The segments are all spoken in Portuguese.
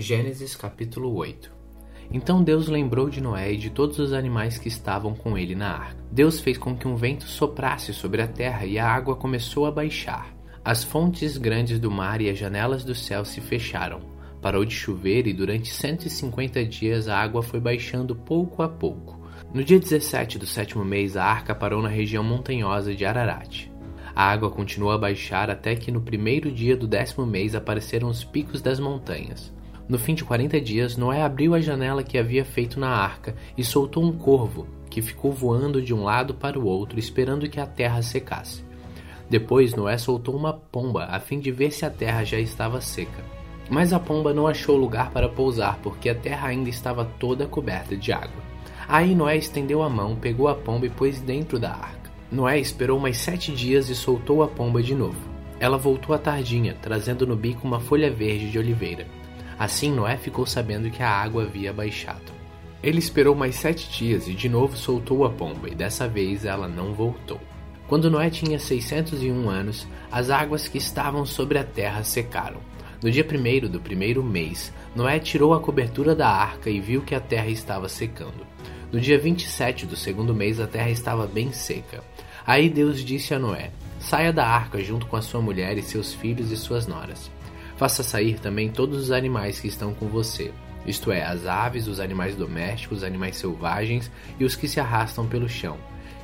Gênesis capítulo 8 Então Deus lembrou de Noé e de todos os animais que estavam com ele na arca. Deus fez com que um vento soprasse sobre a terra e a água começou a baixar. As fontes grandes do mar e as janelas do céu se fecharam. Parou de chover e durante 150 dias a água foi baixando pouco a pouco. No dia 17 do sétimo mês, a arca parou na região montanhosa de Ararat. A água continuou a baixar até que no primeiro dia do décimo mês apareceram os picos das montanhas. No fim de quarenta dias, Noé abriu a janela que havia feito na arca e soltou um corvo, que ficou voando de um lado para o outro, esperando que a terra secasse. Depois, Noé soltou uma pomba, a fim de ver se a terra já estava seca. Mas a pomba não achou lugar para pousar, porque a terra ainda estava toda coberta de água. Aí Noé estendeu a mão, pegou a pomba e pôs dentro da arca. Noé esperou mais sete dias e soltou a pomba de novo. Ela voltou à tardinha, trazendo no bico uma folha verde de oliveira. Assim Noé ficou sabendo que a água havia baixado. Ele esperou mais sete dias e de novo soltou a pomba, e dessa vez ela não voltou. Quando Noé tinha 601 anos, as águas que estavam sobre a terra secaram. No dia primeiro do primeiro mês, Noé tirou a cobertura da arca e viu que a terra estava secando. No dia 27 do segundo mês, a terra estava bem seca. Aí Deus disse a Noé: Saia da arca junto com a sua mulher e seus filhos e suas noras. Faça sair também todos os animais que estão com você, isto é, as aves, os animais domésticos, os animais selvagens e os que se arrastam pelo chão.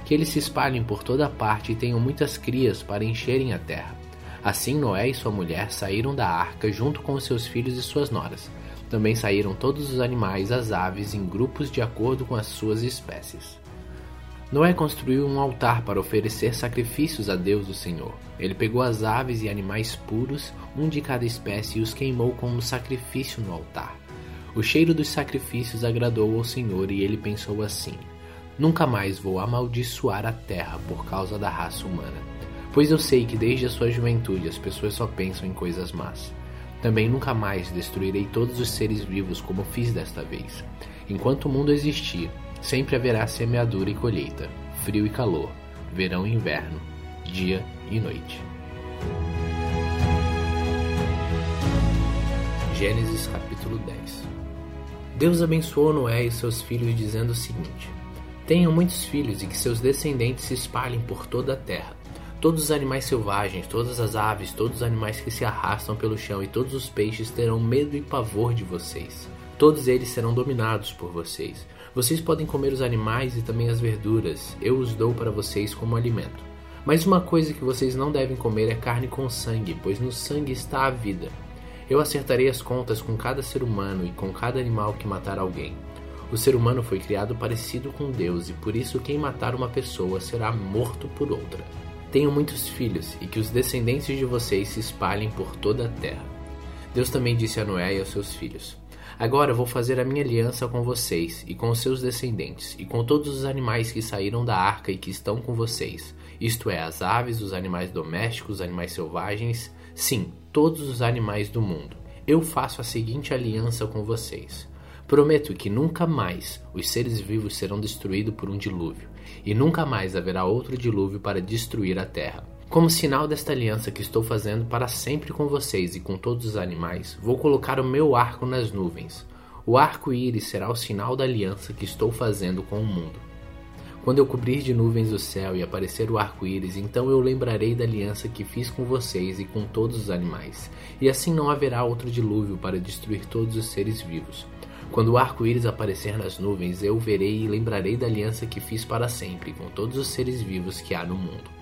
Que eles se espalhem por toda parte e tenham muitas crias para encherem a terra. Assim Noé e sua mulher saíram da arca junto com seus filhos e suas noras. Também saíram todos os animais, as aves, em grupos de acordo com as suas espécies. Noé construiu um altar para oferecer sacrifícios a Deus o Senhor. Ele pegou as aves e animais puros, um de cada espécie, e os queimou como sacrifício no altar. O cheiro dos sacrifícios agradou ao Senhor e ele pensou assim: Nunca mais vou amaldiçoar a terra por causa da raça humana, pois eu sei que desde a sua juventude as pessoas só pensam em coisas más. Também nunca mais destruirei todos os seres vivos como fiz desta vez. Enquanto o mundo existir, Sempre haverá semeadura e colheita, frio e calor, verão e inverno, dia e noite. Gênesis capítulo 10 Deus abençoou Noé e seus filhos, dizendo o seguinte: Tenham muitos filhos e que seus descendentes se espalhem por toda a terra. Todos os animais selvagens, todas as aves, todos os animais que se arrastam pelo chão e todos os peixes terão medo e pavor de vocês. Todos eles serão dominados por vocês vocês podem comer os animais e também as verduras, eu os dou para vocês como alimento. Mas uma coisa que vocês não devem comer é carne com sangue, pois no sangue está a vida. Eu acertarei as contas com cada ser humano e com cada animal que matar alguém. O ser humano foi criado parecido com Deus e por isso quem matar uma pessoa será morto por outra. Tenham muitos filhos e que os descendentes de vocês se espalhem por toda a terra. Deus também disse a Noé e aos seus filhos: Agora vou fazer a minha aliança com vocês e com os seus descendentes, e com todos os animais que saíram da arca e que estão com vocês, isto é, as aves, os animais domésticos, os animais selvagens, sim, todos os animais do mundo. Eu faço a seguinte aliança com vocês. Prometo que nunca mais os seres vivos serão destruídos por um dilúvio, e nunca mais haverá outro dilúvio para destruir a terra. Como sinal desta aliança que estou fazendo para sempre com vocês e com todos os animais, vou colocar o meu arco nas nuvens. O arco-íris será o sinal da aliança que estou fazendo com o mundo. Quando eu cobrir de nuvens o céu e aparecer o arco-íris, então eu lembrarei da aliança que fiz com vocês e com todos os animais, e assim não haverá outro dilúvio para destruir todos os seres vivos. Quando o arco-íris aparecer nas nuvens, eu verei e lembrarei da aliança que fiz para sempre com todos os seres vivos que há no mundo.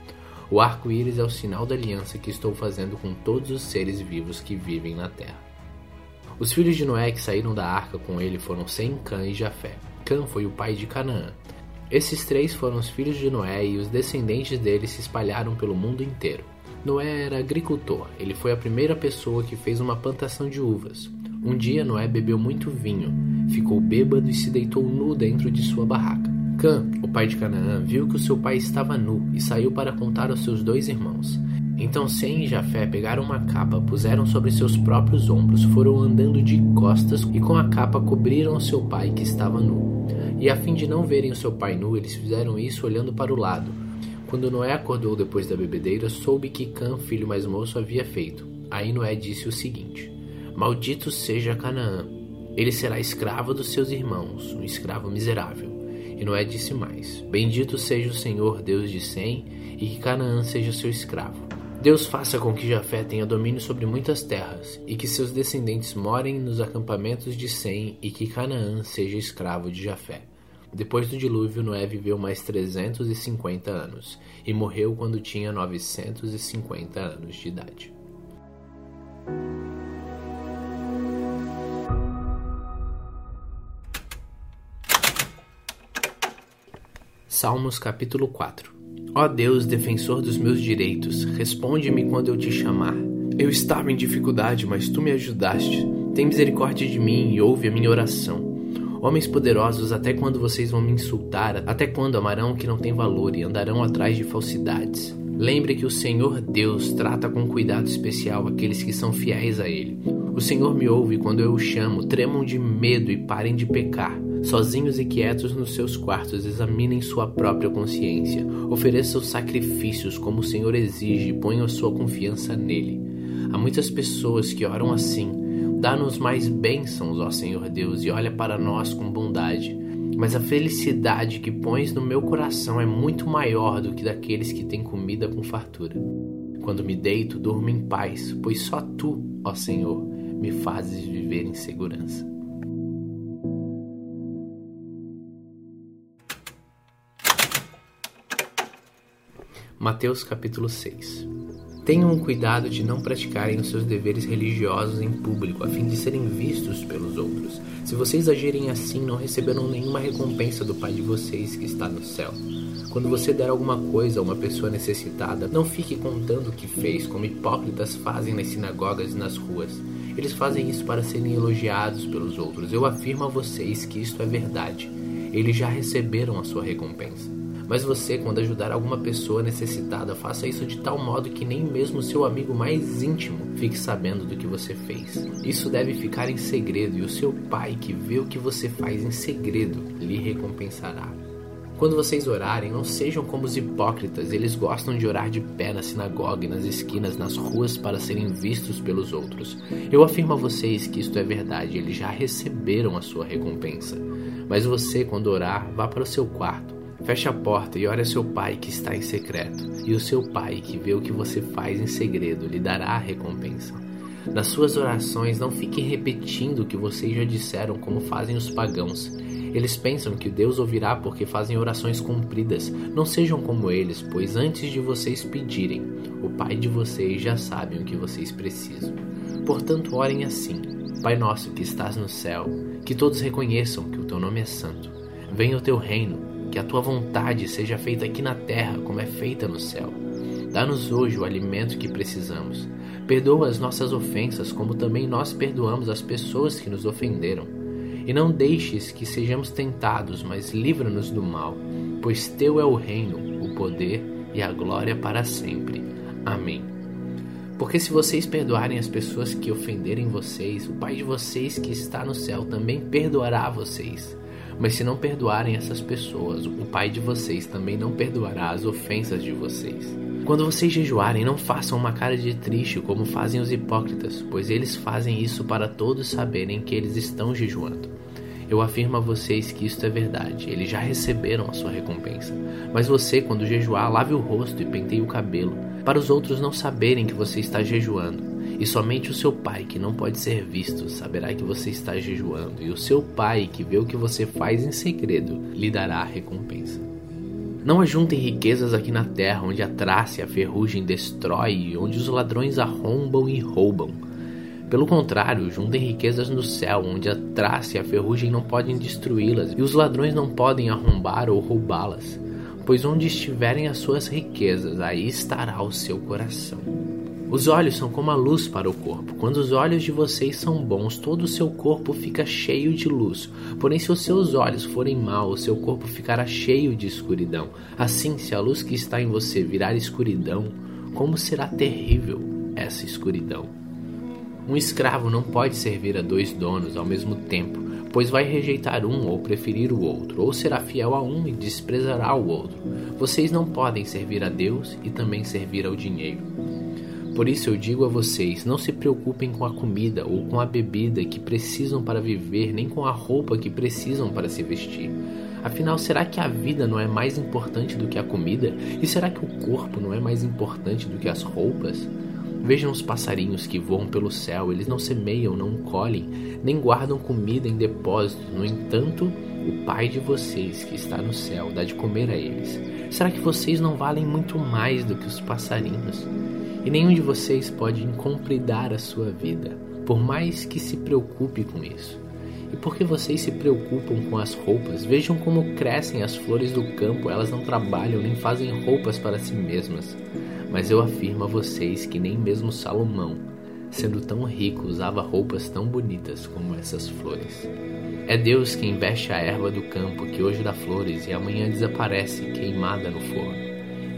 O arco-íris é o sinal da aliança que estou fazendo com todos os seres vivos que vivem na terra. Os filhos de Noé que saíram da arca com ele foram Sem, Cã e Jafé. Cã foi o pai de Canaã. Esses três foram os filhos de Noé e os descendentes dele se espalharam pelo mundo inteiro. Noé era agricultor. Ele foi a primeira pessoa que fez uma plantação de uvas. Um dia Noé bebeu muito vinho, ficou bêbado e se deitou nu dentro de sua barraca. Cã, o pai de Canaã, viu que o seu pai estava nu e saiu para contar aos seus dois irmãos. Então Sem e Jafé pegaram uma capa, puseram sobre seus próprios ombros, foram andando de costas e com a capa cobriram seu pai que estava nu. E a fim de não verem o seu pai nu, eles fizeram isso olhando para o lado. Quando Noé acordou depois da bebedeira, soube que Cã, filho mais moço, havia feito. Aí Noé disse o seguinte: Maldito seja Canaã, ele será escravo dos seus irmãos, um escravo miserável. E Noé disse mais: Bendito seja o Senhor Deus de Sem, e que Canaã seja seu escravo. Deus faça com que Jafé tenha domínio sobre muitas terras, e que seus descendentes morem nos acampamentos de Sem, e que Canaã seja escravo de Jafé. Depois do dilúvio, Noé viveu mais 350 anos, e morreu quando tinha 950 anos de idade. Salmos capítulo 4 Ó Deus, defensor dos meus direitos, responde-me quando eu te chamar. Eu estava em dificuldade, mas tu me ajudaste. Tem misericórdia de mim e ouve a minha oração. Homens poderosos, até quando vocês vão me insultar? Até quando amarão que não tem valor e andarão atrás de falsidades? Lembre que o Senhor Deus trata com cuidado especial aqueles que são fiéis a Ele. O Senhor me ouve quando eu o chamo, tremam de medo e parem de pecar. Sozinhos e quietos nos seus quartos, examinem sua própria consciência. Ofereçam sacrifícios como o Senhor exige e ponham sua confiança nele. Há muitas pessoas que oram assim: Dá-nos mais bênçãos, ó Senhor Deus, e olha para nós com bondade. Mas a felicidade que pões no meu coração é muito maior do que daqueles que têm comida com fartura. Quando me deito, durmo em paz, pois só tu, ó Senhor, me fazes viver em segurança. Mateus capítulo 6 Tenham cuidado de não praticarem os seus deveres religiosos em público, a fim de serem vistos pelos outros. Se vocês agirem assim, não receberão nenhuma recompensa do Pai de vocês que está no céu. Quando você der alguma coisa a uma pessoa necessitada, não fique contando o que fez, como hipócritas fazem nas sinagogas e nas ruas. Eles fazem isso para serem elogiados pelos outros. Eu afirmo a vocês que isto é verdade. Eles já receberam a sua recompensa. Mas você, quando ajudar alguma pessoa necessitada, faça isso de tal modo que nem mesmo seu amigo mais íntimo fique sabendo do que você fez. Isso deve ficar em segredo e o seu pai, que vê o que você faz em segredo, lhe recompensará. Quando vocês orarem, não sejam como os hipócritas, eles gostam de orar de pé na sinagoga e nas esquinas, nas ruas, para serem vistos pelos outros. Eu afirmo a vocês que isto é verdade, eles já receberam a sua recompensa. Mas você, quando orar, vá para o seu quarto Feche a porta e ore a seu pai que está em secreto, e o seu pai que vê o que você faz em segredo lhe dará a recompensa. Nas suas orações, não fiquem repetindo o que vocês já disseram, como fazem os pagãos. Eles pensam que Deus ouvirá porque fazem orações compridas. Não sejam como eles, pois antes de vocês pedirem, o Pai de vocês já sabe o que vocês precisam. Portanto, orem assim: Pai nosso que estás no céu, que todos reconheçam que o teu nome é santo. Venha o teu reino que a tua vontade seja feita aqui na terra como é feita no céu. Dá-nos hoje o alimento que precisamos. Perdoa as nossas ofensas, como também nós perdoamos as pessoas que nos ofenderam. E não deixes que sejamos tentados, mas livra-nos do mal, pois teu é o reino, o poder e a glória para sempre. Amém. Porque se vocês perdoarem as pessoas que ofenderem vocês, o Pai de vocês que está no céu também perdoará vocês. Mas se não perdoarem essas pessoas, o Pai de vocês também não perdoará as ofensas de vocês. Quando vocês jejuarem, não façam uma cara de triste como fazem os hipócritas, pois eles fazem isso para todos saberem que eles estão jejuando. Eu afirmo a vocês que isto é verdade, eles já receberam a sua recompensa. Mas você, quando jejuar, lave o rosto e penteie o cabelo, para os outros não saberem que você está jejuando e somente o seu pai, que não pode ser visto, saberá que você está jejuando, e o seu pai, que vê o que você faz em segredo, lhe dará a recompensa. Não ajuntem riquezas aqui na terra, onde a traça e a ferrugem destrói, onde os ladrões arrombam e roubam. Pelo contrário, juntem riquezas no céu, onde a traça e a ferrugem não podem destruí-las, e os ladrões não podem arrombar ou roubá-las. Pois onde estiverem as suas riquezas, aí estará o seu coração. Os olhos são como a luz para o corpo. Quando os olhos de vocês são bons, todo o seu corpo fica cheio de luz. Porém, se os seus olhos forem maus, seu corpo ficará cheio de escuridão. Assim, se a luz que está em você virar escuridão, como será terrível essa escuridão? Um escravo não pode servir a dois donos ao mesmo tempo, pois vai rejeitar um ou preferir o outro, ou será fiel a um e desprezará o outro. Vocês não podem servir a Deus e também servir ao dinheiro. Por isso eu digo a vocês: não se preocupem com a comida ou com a bebida que precisam para viver, nem com a roupa que precisam para se vestir. Afinal, será que a vida não é mais importante do que a comida? E será que o corpo não é mais importante do que as roupas? Vejam os passarinhos que voam pelo céu, eles não semeiam, não colhem, nem guardam comida em depósitos. No entanto, o Pai de vocês que está no céu dá de comer a eles. Será que vocês não valem muito mais do que os passarinhos? E nenhum de vocês pode incompletar a sua vida, por mais que se preocupe com isso. E por que vocês se preocupam com as roupas? Vejam como crescem as flores do campo, elas não trabalham nem fazem roupas para si mesmas. Mas eu afirmo a vocês que nem mesmo Salomão, sendo tão rico, usava roupas tão bonitas como essas flores. É Deus quem veste a erva do campo, que hoje dá flores e amanhã desaparece queimada no forno.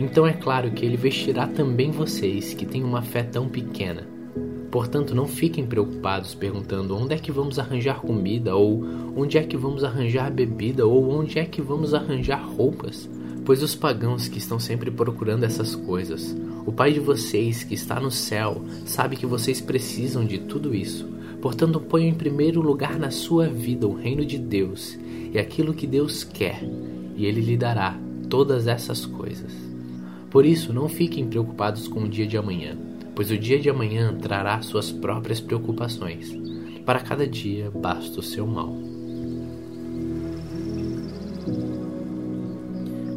Então é claro que ele vestirá também vocês, que têm uma fé tão pequena. Portanto, não fiquem preocupados perguntando onde é que vamos arranjar comida, ou onde é que vamos arranjar bebida, ou onde é que vamos arranjar roupas. Pois os pagãos que estão sempre procurando essas coisas, o Pai de vocês que está no céu, sabe que vocês precisam de tudo isso. Portanto, ponham em primeiro lugar na sua vida o reino de Deus e aquilo que Deus quer, e Ele lhe dará todas essas coisas. Por isso, não fiquem preocupados com o dia de amanhã pois o dia de amanhã trará suas próprias preocupações. Para cada dia basta o seu mal.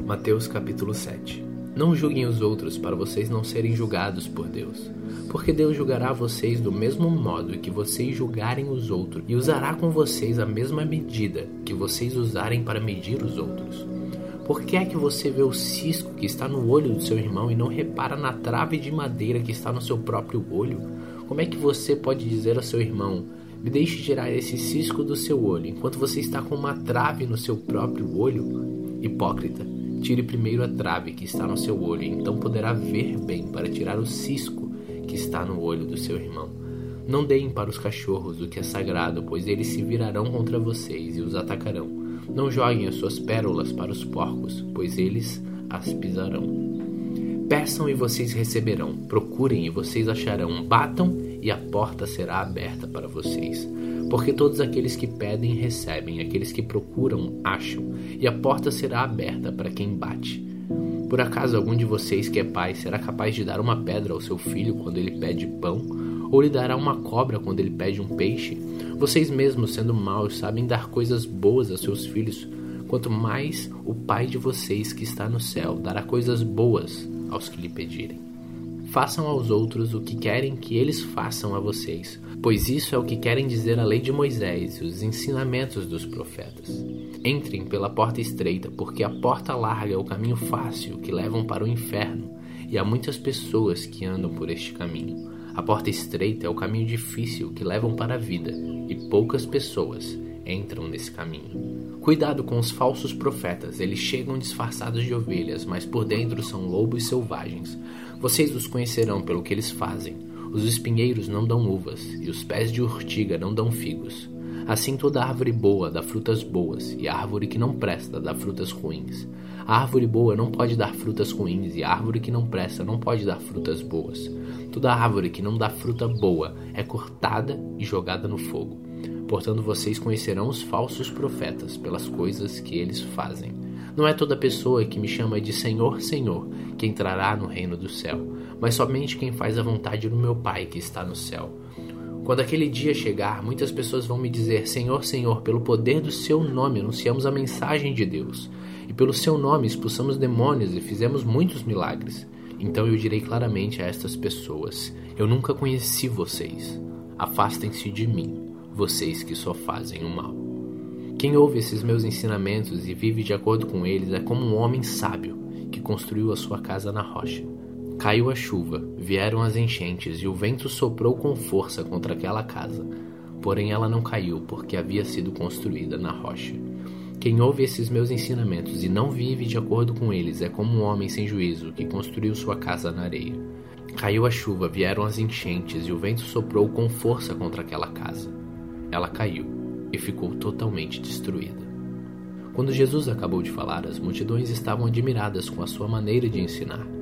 Mateus capítulo 7 Não julguem os outros para vocês não serem julgados por Deus, porque Deus julgará vocês do mesmo modo que vocês julgarem os outros, e usará com vocês a mesma medida que vocês usarem para medir os outros. Por que é que você vê o cisco que está no olho do seu irmão e não repara na trave de madeira que está no seu próprio olho? Como é que você pode dizer ao seu irmão: Me deixe tirar esse cisco do seu olho, enquanto você está com uma trave no seu próprio olho? Hipócrita, tire primeiro a trave que está no seu olho, então poderá ver bem para tirar o cisco que está no olho do seu irmão. Não deem para os cachorros o que é sagrado, pois eles se virarão contra vocês e os atacarão. Não joguem as suas pérolas para os porcos, pois eles as pisarão. Peçam e vocês receberão, procurem e vocês acharão, batam e a porta será aberta para vocês. Porque todos aqueles que pedem recebem, aqueles que procuram acham, e a porta será aberta para quem bate. Por acaso algum de vocês que é pai será capaz de dar uma pedra ao seu filho quando ele pede pão? Ou lhe dará uma cobra quando ele pede um peixe? Vocês mesmos, sendo maus, sabem dar coisas boas a seus filhos, quanto mais o Pai de vocês que está no céu dará coisas boas aos que lhe pedirem. Façam aos outros o que querem que eles façam a vocês, pois isso é o que querem dizer a lei de Moisés e os ensinamentos dos profetas. Entrem pela porta estreita, porque a porta larga é o caminho fácil que levam para o inferno, e há muitas pessoas que andam por este caminho. A porta estreita é o caminho difícil que levam para a vida, e poucas pessoas entram nesse caminho. Cuidado com os falsos profetas, eles chegam disfarçados de ovelhas, mas por dentro são lobos selvagens. Vocês os conhecerão pelo que eles fazem. Os espinheiros não dão uvas, e os pés de urtiga não dão figos. Assim toda árvore boa dá frutas boas, e árvore que não presta dá frutas ruins. A árvore boa não pode dar frutas ruins, e a árvore que não presta não pode dar frutas boas. Toda árvore que não dá fruta boa é cortada e jogada no fogo. Portanto, vocês conhecerão os falsos profetas pelas coisas que eles fazem. Não é toda pessoa que me chama de Senhor, Senhor que entrará no reino do céu, mas somente quem faz a vontade do meu Pai que está no céu. Quando aquele dia chegar, muitas pessoas vão me dizer: Senhor, Senhor, pelo poder do seu nome anunciamos a mensagem de Deus, e pelo seu nome expulsamos demônios e fizemos muitos milagres. Então eu direi claramente a estas pessoas: Eu nunca conheci vocês. Afastem-se de mim, vocês que só fazem o mal. Quem ouve esses meus ensinamentos e vive de acordo com eles é como um homem sábio que construiu a sua casa na rocha. Caiu a chuva, vieram as enchentes e o vento soprou com força contra aquela casa. Porém, ela não caiu porque havia sido construída na rocha. Quem ouve esses meus ensinamentos e não vive de acordo com eles é como um homem sem juízo que construiu sua casa na areia. Caiu a chuva, vieram as enchentes e o vento soprou com força contra aquela casa. Ela caiu e ficou totalmente destruída. Quando Jesus acabou de falar, as multidões estavam admiradas com a sua maneira de ensinar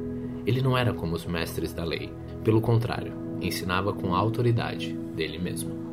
ele não era como os mestres da lei, Pelo contrário, ensinava com a autoridade dele mesmo.